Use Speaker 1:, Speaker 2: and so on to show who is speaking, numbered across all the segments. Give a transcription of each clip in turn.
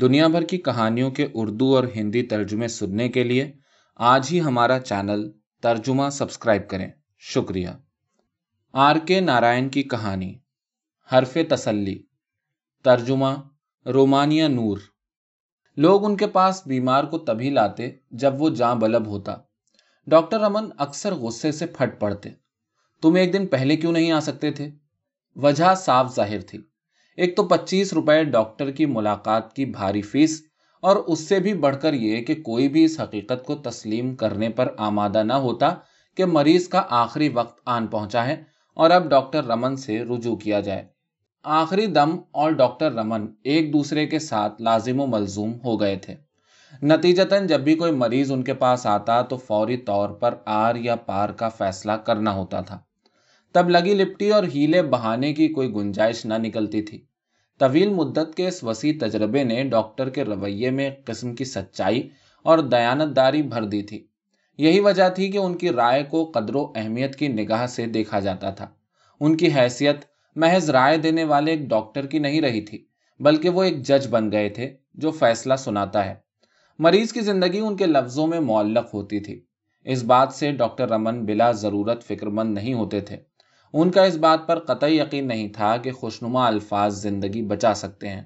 Speaker 1: دنیا بھر کی کہانیوں کے اردو اور ہندی ترجمے سننے کے لیے آج ہی ہمارا چینل ترجمہ سبسکرائب کریں۔ شکریہ۔ آر کے نارائن کی کہانی، حرف تسلی۔ ترجمہ، رومانیہ نور۔ لوگ ان کے پاس بیمار کو تبھی لاتے جب وہ جاں بلب ہوتا۔ ڈاکٹر رمن اکثر غصے سے پھٹ پڑتے۔ تم ایک دن پہلے کیوں نہیں آ سکتے تھے؟ وجہ صاف ظاہر تھی۔ ایک تو پچیس روپے ڈاکٹر کی ملاقات کی بھاری فیس اور اس سے بھی بڑھ کر یہ کہ کوئی بھی اس حقیقت کو تسلیم کرنے پر آمادہ نہ ہوتا کہ مریض کا آخری وقت آن پہنچا ہے اور اب ڈاکٹر رمن سے رجوع کیا جائے۔ آخری دم اور ڈاکٹر رمن ایک دوسرے کے ساتھ لازم و ملزوم ہو گئے تھے۔ نتیجتاً جب بھی کوئی مریض ان کے پاس آتا تو فوری طور پر آر یا پار کا فیصلہ کرنا ہوتا تھا۔ تب لگی لپٹی اور ہیلے بہانے کی کوئی گنجائش نہ نکلتی تھی۔ طویل مدت کے اس وسیع تجربے نے ڈاکٹر کے رویے میں قسم کی سچائی اور دیانت داری بھر دی تھی۔ یہی وجہ تھی کہ ان کی رائے کو قدر و اہمیت کی نگاہ سے دیکھا جاتا تھا۔ ان کی حیثیت محض رائے دینے والے ایک ڈاکٹر کی نہیں رہی تھی، بلکہ وہ ایک جج بن گئے تھے جو فیصلہ سناتا ہے۔ مریض کی زندگی ان کے لفظوں میں معلق ہوتی تھی۔ اس بات سے ڈاکٹر رمن بلا ضرورت فکر مند نہیں ہوتے تھے۔ ان کا اس بات پر قطعی یقین نہیں تھا کہ خوشنما الفاظ زندگی بچا سکتے ہیں۔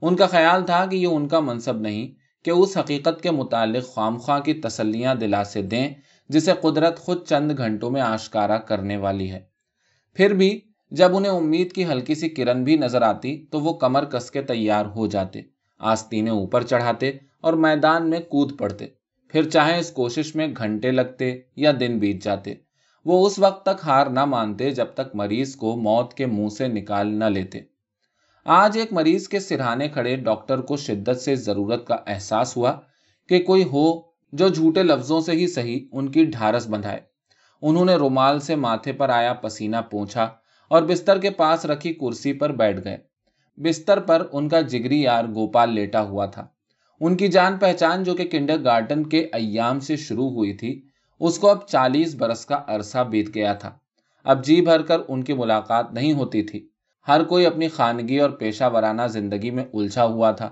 Speaker 1: ان کا خیال تھا کہ یہ ان کا منصب نہیں کہ اس حقیقت کے متعلق خام خواہ کی تسلیاں دلا سے دیں جسے قدرت خود چند گھنٹوں میں آشکارا کرنے والی ہے۔ پھر بھی جب انہیں امید کی ہلکی سی کرن بھی نظر آتی تو وہ کمر کس کے تیار ہو جاتے آستینیں اوپر چڑھاتے اور میدان میں کود پڑتے۔ پھر چاہے اس کوشش میں گھنٹے لگتے یا دن بیت جاتے وہ اس وقت تک ہار نہ مانتے جب تک مریض کو موت کے منہ سے نکال نہ لیتے۔ آج ایک مریض کے سرہانے کھڑے ڈاکٹر کو شدت سے ضرورت کا احساس ہوا کہ کوئی ہو جو جھوٹے لفظوں سے ہی صحیح ان کی ڈھارس بندھائے۔ انہوں نے رومال سے ماتھے پر آیا، پسینہ پوچھا اور بستر کے پاس رکھی کرسی پر بیٹھ گئے۔ بستر پر ان کا جگری یار گوپال لیٹا ہوا تھا۔ ان کی جان پہچان جو کہ کنڈر گارڈن کے ایام سے شروع ہوئی تھی اس کو اب چالیس برس کا عرصہ بیت گیا تھا۔ اب جی بھر کر ان کی ملاقات نہیں ہوتی تھی۔ ہر کوئی اپنی خانگی اور پیشہ ورانہ زندگی میں الجھا ہوا تھا۔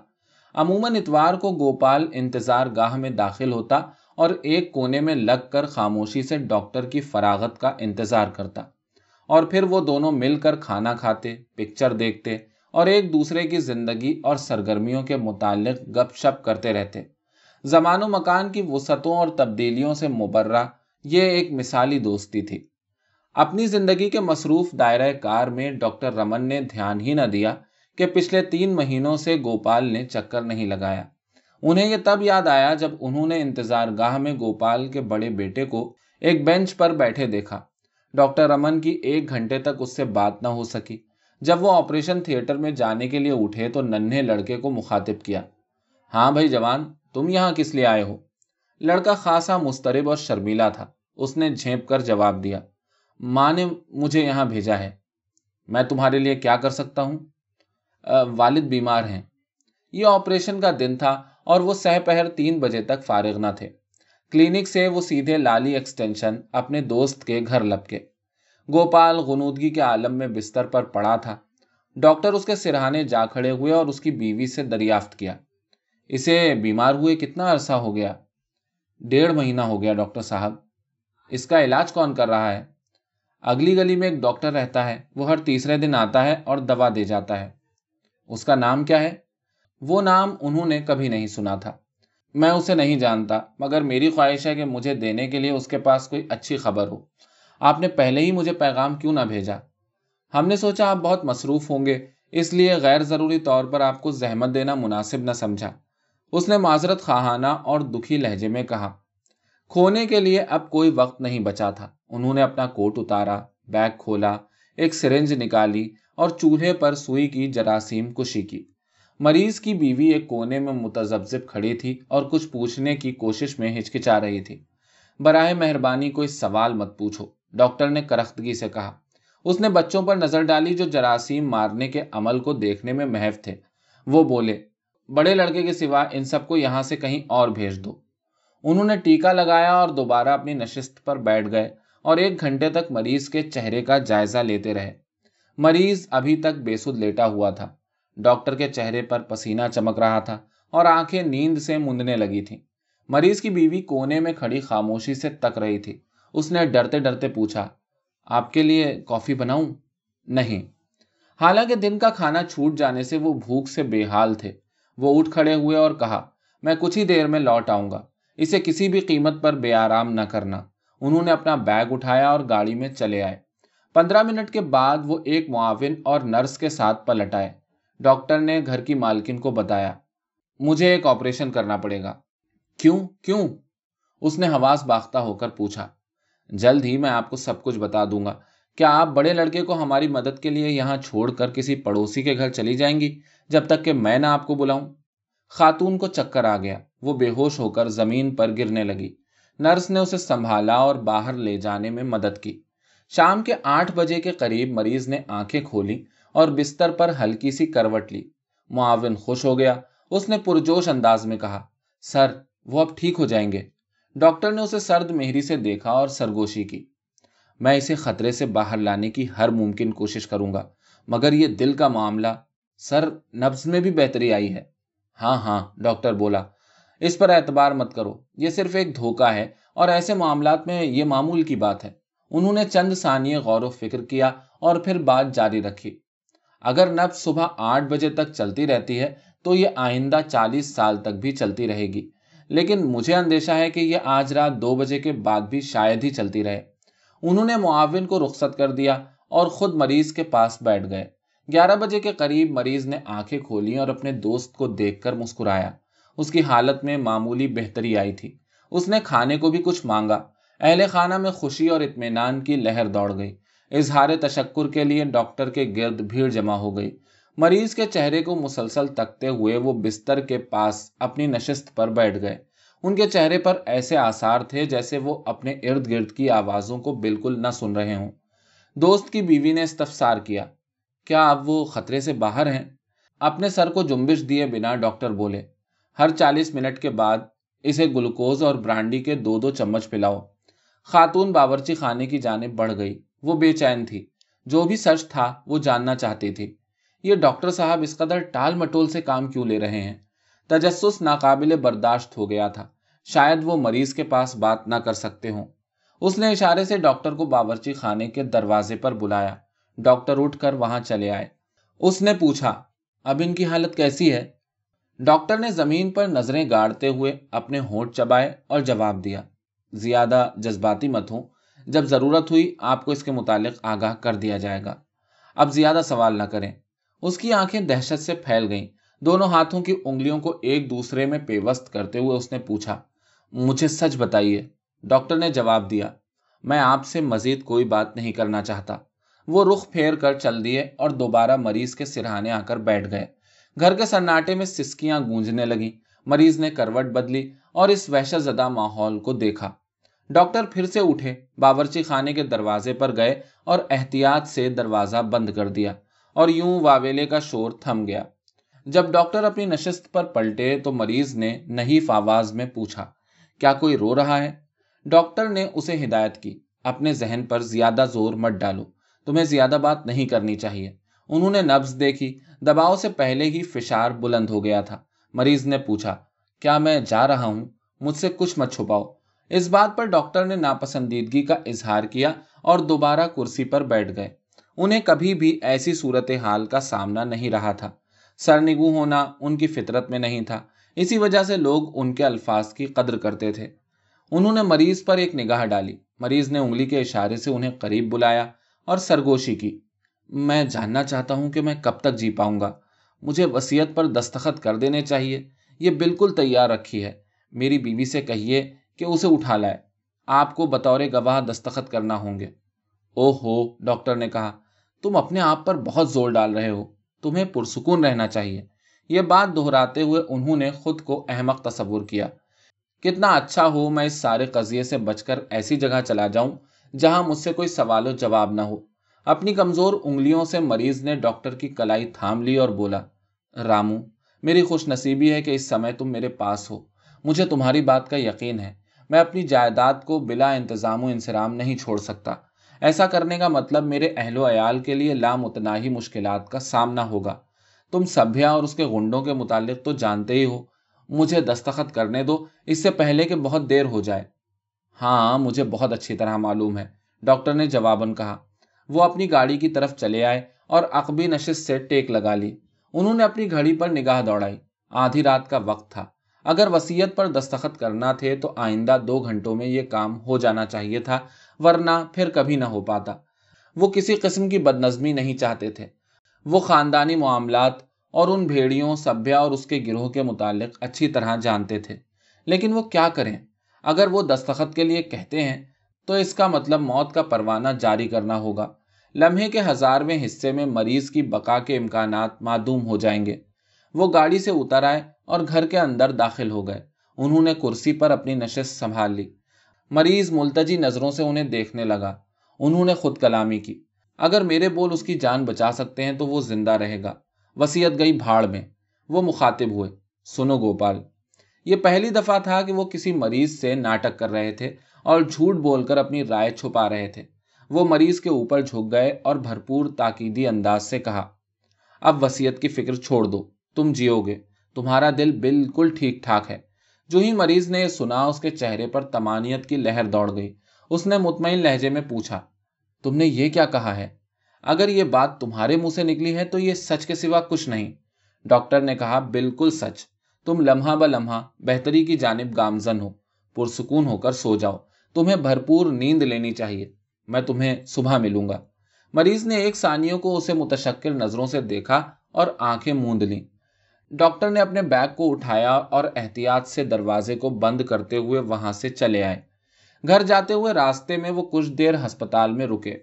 Speaker 1: عموماً اتوار کو گوپال انتظار گاہ میں داخل ہوتا اور ایک کونے میں لگ کر خاموشی سے ڈاکٹر کی فراغت کا انتظار کرتا۔ اور پھر وہ دونوں مل کر کھانا کھاتے، پکچر دیکھتے اور ایک دوسرے کی زندگی اور سرگرمیوں کے متعلق گپ شپ کرتے رہتے۔ زمان و مکان کی وسعتوں اور تبدیلیوں سے مبرہ، یہ ایک مثالی دوستی تھی۔ اپنی زندگی کے مصروف دائرہ کار میں ڈاکٹر رمن نے دھیان ہی نہ دیا کہ پچھلے تین مہینوں سے گوپال نے چکر نہیں لگایا۔ انہیں یہ تب یاد آیا جب انہوں نے انتظار گاہ میں گوپال کے بڑے بیٹے کو ایک بینچ پر بیٹھے دیکھا۔ ڈاکٹر رمن کی ایک گھنٹے تک اس سے بات نہ ہو سکی۔ جب وہ آپریشن تھیٹر میں جانے کے لیے اٹھے تو ننھے لڑکے کو مخاطب کیا۔ ہاں بھائی جوان، تم یہاں کس لیے آئے ہو؟ لڑکا خاصا مسترب اور شرمیلا تھا۔ اس نے جھیپ کر جواب دیا، ماں نے مجھے یہاں بھیجا ہے۔ میں تمہارے لیے کیا کر سکتا ہوں؟ والد بیمار ہیں۔ یہ آپریشن کا دن تھا اور وہ سہ پہر تین بجے تک فارغ نہ تھے۔ کلینک سے وہ سیدھے لالی ایکسٹینشن اپنے دوست کے گھر لپکے۔ گوپال غنودگی کے عالم میں بستر پر پڑا تھا۔ ڈاکٹر اس کے سرہانے جا کھڑے ہوئے اور اس کی بیوی سے دریافت کیا۔ اسے بیمار ہوئے کتنا عرصہ ہو گیا؟ ڈیڑھ مہینہ ہو گیا ڈاکٹر صاحب۔ اس کا علاج کون کر رہا ہے؟ اگلی گلی میں ایک ڈاکٹر رہتا ہے۔ وہ ہر تیسرے دن آتا ہے اور دوا دے جاتا ہے۔ اس کا نام کیا ہے؟ وہ نام انہوں نے کبھی نہیں سنا تھا۔ میں اسے نہیں جانتا، مگر میری خواہش ہے کہ مجھے دینے کے لیے اس کے پاس کوئی اچھی خبر ہو۔ آپ نے پہلے ہی مجھے پیغام کیوں نہ بھیجا؟ ہم نے سوچا آپ بہت مصروف ہوں گے، اس لیے غیر ضروری طور پر آپ کو زحمت دینا مناسب نہ سمجھا۔ اس نے معذرت خواہانہ اور دکھی لہجے میں کہا، کھونے کے لیے اب کوئی وقت نہیں بچا تھا۔ انہوں نے اپنا کوٹ اتارا، بیگ کھولا، ایک سرنج نکالی اور چولہے پر سوئی کی جراثیم کشی کی۔ مریض کی بیوی ایک کونے میں متزبزب کھڑی تھی اور کچھ پوچھنے کی کوشش میں ہچکچا رہی تھی۔ براہ مہربانی کوئی سوال مت پوچھو، ڈاکٹر نے کرختگی سے کہا۔ اس نے بچوں پر نظر ڈالی جو جراثیم مارنے کے عمل کو دیکھنے میں محف تھے۔ وہ بولے بڑے لڑکے کے سوا ان سب کو یہاں سے کہیں اور بھیج دو۔ انہوں نے ٹیکا لگایا اور دوبارہ اپنی نشست پر بیٹھ گئے اور ایک گھنٹے تک مریض کے چہرے کا جائزہ لیتے رہے۔ مریض ابھی تک بے سد لیٹا ہوا تھا۔ ڈاکٹر کے چہرے پر پسینہ چمک رہا تھا اور آنکھیں نیند سے مندنے لگی تھیں۔ مریض کی بیوی کونے میں کھڑی خاموشی سے تک رہی تھی۔ اس نے ڈرتے ڈرتے پوچھا، آپ کے لیے کافی بناؤں؟ نہیں۔ حالانکہ دن کا کھانا چھوٹ جانے سے وہ بھوک سے بے حال تھے۔ وہ اٹھ کھڑے ہوئے اور کہا، میں کچھ ہی دیر میں لوٹ آؤں گا۔ اسے کسی بھی قیمت پر بے آرام نہ کرنا۔ انہوں نے اپنا بیگ اٹھایا اور گاڑی میں چلے آئے۔ پندرہ منٹ کے بعد وہ ایک معاون اور نرس کے ساتھ پلٹ آئے۔ ڈاکٹر نے گھر کی مالکن کو بتایا، مجھے ایک آپریشن کرنا پڑے گا۔ کیوں؟ کیوں؟ اس نے حواس باختہ ہو کر پوچھا، جلد ہی میں آپ کو سب کچھ بتا دوں گا۔ کیا آپ بڑے لڑکے کو ہماری مدد کے لیے یہاں چھوڑ کر کسی پڑوسی کے گھر چلی جائیں گی جب تک کہ میں نہ آپ کو بلاؤں؟ خاتون کو چکر آ گیا۔ وہ بے ہوش ہو کر زمین پر گرنے لگی۔ نرس نے اسے سنبھالا اور باہر لے جانے میں مدد کی۔ شام کے آٹھ بجے کے قریب مریض نے آنکھیں کھولی اور بستر پر ہلکی سی کروٹ لی۔ معاون خوش ہو گیا۔ اس نے پرجوش انداز میں کہا، سر، وہ اب ٹھیک ہو جائیں گے۔ ڈاکٹر نے اسے سرد مہری سے دیکھا اور سرگوشی کی۔ میں اسے خطرے سے باہر لانے کی ہر ممکن کوشش کروں گا، مگر یہ دل کا معاملہ سر نبز میں بھی بہتری آئی ہے۔ ہاں ہاں ڈاکٹر بولا، اس پر اعتبار مت کرو، یہ صرف ایک دھوکا ہے اور ایسے معاملات میں یہ معمول کی بات ہے۔ انہوں نے چند ثانیے غور و فکر کیا اور پھر بات جاری رکھی۔ اگر نبز صبح آٹھ بجے تک چلتی رہتی ہے تو یہ آئندہ چالیس سال تک بھی چلتی رہے گی، لیکن مجھے اندیشہ ہے کہ یہ آج رات دو بجے کے بعد بھی شاید ہی چلتی رہے۔ انہوں نے معاون کو رخصت کر دیا اور خود مریض کے پاس بیٹھ گئے۔ گیارہ بجے کے قریب مریض نے آنکھیں کھولی اور اپنے دوست کو دیکھ کر مسکرایا۔ اس کی حالت میں معمولی بہتری آئی تھی۔ اس نے کھانے کو بھی کچھ مانگا۔ اہل خانہ میں خوشی اور اطمینان کی لہر دوڑ گئی۔ اظہار تشکر کے لیے ڈاکٹر کے گرد بھیڑ جمع ہو گئی۔ مریض کے چہرے کو مسلسل تکتے ہوئے وہ بستر کے پاس اپنی نشست پر بیٹھ گئے۔ ان کے چہرے پر ایسے آثار تھے جیسے وہ اپنے ارد گرد کی آوازوں کو بالکل نہ سن رہے ہوں۔ دوست کی بیوی نے استفسار کیا۔ کیا اب وہ خطرے سے باہر ہیں؟ اپنے سر کو جنبش دیے بنا ڈاکٹر بولے، ہر چالیس منٹ کے بعد اسے گلوکوز اور برانڈی کے دو دو چمچ پلاؤ۔ خاتون باورچی خانے کی جانب بڑھ گئی۔ وہ بے چین تھی۔ جو بھی سچ تھا وہ جاننا چاہتی تھی یہ ڈاکٹر صاحب اس قدر ٹال مٹول سے کام کیوں لے رہے ہیں؟ تجسس ناقابل برداشت ہو گیا تھا۔ شاید وہ مریض کے پاس بات نہ کر سکتے ہوں۔ اس نے اشارے سے ڈاکٹر کو باورچی خانے کے دروازے پر بلایا۔ ڈاکٹر اٹھ کر وہاں چلے آئے۔ اس نے پوچھا، اب ان کی حالت کیسی ہے؟ ڈاکٹر نے زمین پر نظریں گاڑتے ہوئے اپنے ہونٹ چبائے اور جواب دیا، زیادہ جذباتی مت ہوں۔ جب ضرورت ہوئی، آپ کو اس کے متعلق آگاہ کر دیا جائے گا۔ اب زیادہ سوال نہ کریں۔ اس کی آنکھیں دہشت سے پھیل گئیں۔ دونوں ہاتھوں کی انگلیوں کو ایک دوسرے میں پیوست کرتے ہوئے اس نے پوچھا، مجھے سچ بتائیے؟ ڈاکٹر نے جواب دیا، میں آپ سے مزید کوئی بات نہیں کرنا چاہتا۔ وہ رخ پھیر کر چل دیے اور دوبارہ مریض کے سرہانے آ کر بیٹھ گئے۔ گھر کے سناٹے میں سسکیاں گونجنے لگی مریض نے کروٹ بدلی اور اس وحشت زدہ ماحول کو دیکھا۔ ڈاکٹر پھر سے اٹھے، باورچی خانے کے دروازے پر گئے اور احتیاط سے دروازہ بند کر دیا اور یوں واویلے کا شور تھم گیا۔ جب ڈاکٹر اپنی نشست پر پلٹے تو مریض نے نحیف آواز میں پوچھا، کیا کوئی رو رہا ہے؟ ڈاکٹر نے اسے ہدایت کی، اپنے ذہن پر زیادہ زور مت ڈالو، تمہیں زیادہ بات نہیں کرنی چاہیے۔ انہوں نے نبز دیکھی، دباؤ سے پہلے ہی فشار بلند ہو گیا تھا۔ مریض نے پوچھا، کیا میں جا رہا ہوں؟ مجھ سے کچھ مت چھپاؤ۔ اس بات پر ڈاکٹر نے ناپسندیدگی کا اظہار کیا اور دوبارہ کرسی پر بیٹھ گئے۔ انہیں کبھی بھی ایسی صورت حال کا سامنا نہیں رہا تھا۔ سرنگو ہونا ان کی فطرت میں نہیں تھا۔ اسی وجہ سے لوگ ان کے الفاظ کی قدر کرتے تھے۔ انہوں نے مریض پر ایک نگاہ ڈالی۔ مریض نے انگلی کے اشارے سے انہیں قریب بلایا اور سرگوشی کی۔ میں جاننا چاہتا ہوں کہ میں کب تک جی پاؤں گا۔ مجھے وسیعت پر دستخط کر دینے چاہیے۔ یہ بالکل تیار رکھی ہے۔ میری بیوی سے کہیے کہ اسے اٹھا لائے۔ آپ کو بطور گواہ دستخط کرنا ہوں گے۔ او ہو، ڈاکٹر نے کہا، تم اپنے آپ پر بہت زور ڈال رہے ہو۔ تمہیں پرسکون رہنا چاہیے۔ یہ بات دہراتے ہوئے انہوں نے خود کو احمق تصور کیا۔ کتنا اچھا ہو میں اس سارے قضیے سے بچ کر ایسی جگہ چلا جاؤں جہاں مجھ سے کوئی سوال و جواب نہ ہو۔ اپنی کمزور انگلیوں سے مریض نے ڈاکٹر کی کلائی تھام لی اور بولا، رامو، میری خوش نصیبی ہے کہ اس سمے تم میرے پاس ہو۔ مجھے تمہاری بات کا یقین ہے۔ میں اپنی جائیداد کو بلا انتظام و انسرام نہیں چھوڑ سکتا۔ ایسا کرنے کا مطلب میرے اہل و عیال کے لیے لامتناہی مشکلات کا سامنا ہوگا۔ تم سبھیا اور اس کے گنڈوں کے متعلق تو جانتے ہی ہو۔ مجھے دستخط کرنے دو۔ اس سے پہلے کہ بہت دیر ہو جائے۔ ہاں مجھے بہت اچھی طرح معلوم ہے۔ ڈاکٹر نے جواباً کہا۔ وہ اپنی گاڑی کی طرف چلے آئے اور عقبی نشست سے ٹیک لگا لی۔ انہوں نے اپنی گھڑی پر نگاہ دوڑائی۔ آدھی رات کا وقت تھا۔ اگر وسیعت پر دستخط کرنا تھے تو آئندہ دو گھنٹوں میں یہ کام ہو جانا چاہیے تھا۔ ورنہ پھر کبھی نہ ہو پاتا۔ وہ کسی قسم کی بد نظمی نہیں چاہتے تھے۔ وہ خاندانی معاملات اور ان بھیڑیوں، سبھیا اور اس کے گروہ کے متعلق اچھی طرح جانتے تھے۔ لیکن وہ کیا کریں؟ اگر وہ دستخط کے لیے کہتے ہیں، تو اس کا مطلب موت کا پروانہ جاری کرنا ہوگا۔ لمحے کے ہزارویں حصے میں مریض کی بقا کے امکانات معدوم ہو جائیں گے۔ وہ گاڑی سے اتر آئے اور گھر کے اندر داخل ہو گئے۔ انہوں نے کرسی پر اپنی نشست سنبھال لی۔ مریض ملتجی نظروں سے انہیں دیکھنے لگا۔ انہوں نے خود کلامی کی۔ اگر میرے بول اس کی جان بچا سکتے ہیں تو وہ زندہ رہے گا۔ وسیعت گئی بھاڑ میں۔ وہ مخاطب ہوئے۔ سنو گوپال۔ یہ پہلی دفعہ تھا کہ وہ کسی مریض سے ناٹک کر رہے تھے اور جھوٹ بول کر اپنی رائے چھپا رہے تھے۔ وہ مریض کے اوپر جھک گئے اور بھرپور تاکیدی انداز سے کہا، اب وسیعت کی فکر چھوڑ دو۔ تم جیو گے۔ تمہارا دل بالکل ٹھیک ٹھاک ہے۔ جو ہی مریض نے یہ سنا، اس کے چہرے پر تمانیت کی لہر دوڑ گئی۔ اس نے مطمئن لہجے میں پوچھا، تم نے یہ کیا کہا ہے؟ اگر یہ بات تمہارے منہ سے نکلی ہے تو یہ سچ کے سوا کچھ نہیں۔ ڈاکٹر نے کہا، بالکل سچ۔ تم لمحہ ب لمحہ بہتری کی جانب گامزن ہو، پرسکون ہو کر سو جاؤ۔ تمہیں بھرپور نیند لینی چاہیے۔ میں تمہیں صبح ملوں گا۔ مریض نے ایک سانیوں کو اسے متشکر نظروں سے دیکھا اور آنکھیں موند لیں۔ ڈاکٹر نے اپنے بیگ کو اٹھایا اور احتیاط سے دروازے کو بند کرتے ہوئے وہاں سے چلے آئے۔ گھر جاتے ہوئے راستے میں وہ کچھ دیر ہسپتال میں رکے۔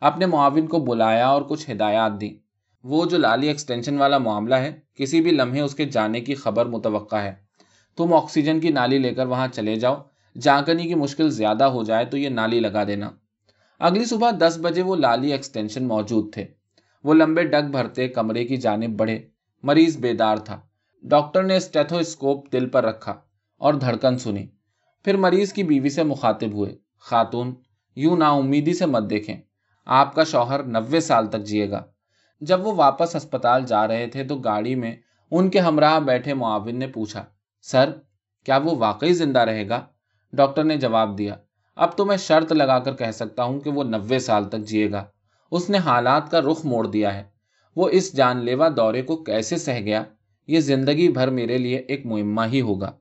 Speaker 1: اپنے معاون کو بلایا اور کچھ ہدایات دی وہ جو لالی ایکسٹینشن والا معاملہ ہے، کسی بھی لمحے اس کے جانے کی خبر متوقع ہے۔ تم آکسیجن کی نالی لے کر وہاں چلے جاؤ۔ جانکنی کی مشکل زیادہ ہو جائے تو یہ نالی لگا دینا۔ اگلی صبح دس بجے وہ لالی ایکسٹینشن موجود تھے۔ وہ لمبے ڈگ بھرتے کمرے کی جانب بڑھے۔ مریض بیدار تھا۔ ڈاکٹر نے اسٹیتھو اسکوپ دل پر رکھا اور دھڑکن سنی۔ پھر مریض کی بیوی سے مخاطب ہوئے۔ خاتون، یوں نا امیدی سے مت دیکھیں۔ آپ کا شوہر نوے سال تک جیے گا۔ جب وہ واپس اسپتال جا رہے تھے تو گاڑی میں ان کے ہمراہ بیٹھے معاون نے پوچھا، سر، کیا وہ واقعی زندہ رہے گا؟ ڈاکٹر نے جواب دیا، اب تو میں شرط لگا کر کہہ سکتا ہوں کہ وہ نوے سال تک جیے گا۔ اس نے حالات کا رخ موڑ دیا ہے۔ وہ اس جان لیوا دورے کو کیسے سہ گیا؟ یہ زندگی بھر میرے لیے ایک معمہ ہی ہوگا۔